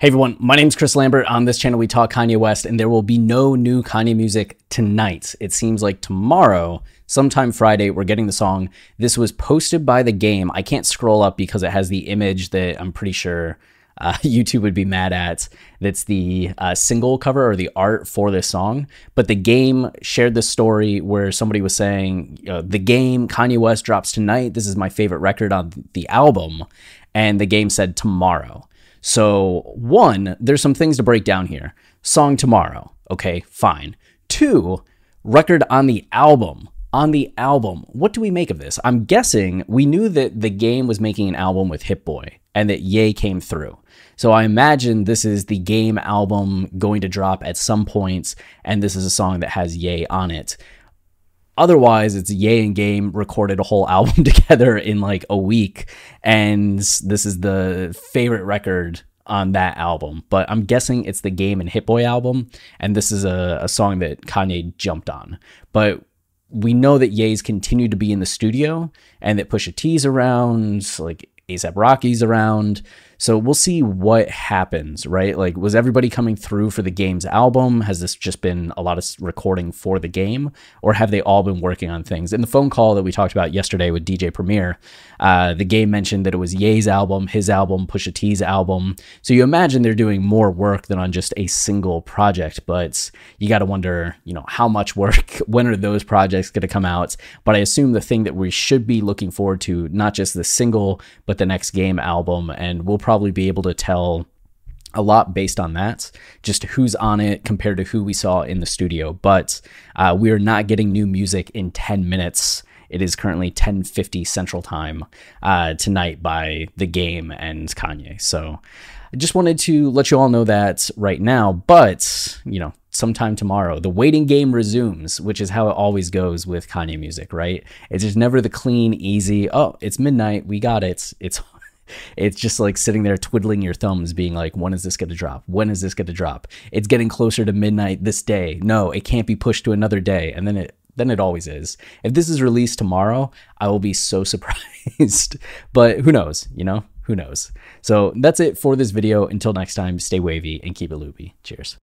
Hey everyone, my name is Chris Lambert. On this channel, we talk Kanye West, and there will be no new Kanye music tonight. It seems like tomorrow, sometime Friday, we're getting the song. This was posted by the game. I can't scroll up because it has the image that I'm pretty sure uh, YouTube would be mad at. That's the uh, single cover or the art for this song. But the game shared this story where somebody was saying, the game Kanye West drops tonight. This is my favorite record on the album. And the game said tomorrow. So, one, there's some things to break down here. Song tomorrow. Okay, fine. Two, record on the album. On the album. What do we make of this? I'm guessing we knew that the game was making an album with Hit Boy and that Ye came through. So I imagine this is the game album going to drop at some points, and this is a song that has Ye on it. Otherwise, it's Ye and Game recorded a whole album together in like a week, and this is the favorite record on that album. But I'm guessing it's the Game and Hit Boy album, and this is a, a song that Kanye jumped on. But we know that Ye's continued to be in the studio, and that Pusha T's around, like ASAP Rocky's around. So we'll see what happens, right? Like, was everybody coming through for the game's album? Has this just been a lot of recording for the game? Or have they all been working on things? In the phone call that we talked about yesterday with DJ Premier, uh, the game mentioned that it was Ye's album, his album, Pusha T's album. So you imagine they're doing more work than on just a single project, but you got to wonder, you know, how much work, when are those projects going to come out? But I assume the thing that we should be looking forward to, not just the single, but the next game album, and we'll probably be able to tell a lot based on that, just who's on it compared to who we saw in the studio. But uh, we are not getting new music in 10 minutes. It is currently 10:50 Central Time uh, tonight by the game and Kanye. So I just wanted to let you all know that right now. But you know, sometime tomorrow, the waiting game resumes, which is how it always goes with Kanye music, right? It's just never the clean, easy. Oh, it's midnight. We got it. It's it's just like sitting there twiddling your thumbs, being like, when is this going to drop? When is this going to drop? It's getting closer to midnight this day. No, it can't be pushed to another day. And then it, then it always is. If this is released tomorrow, I will be so surprised. but who knows, you know? Who knows? So that's it for this video. Until next time, stay wavy and keep it loopy. Cheers.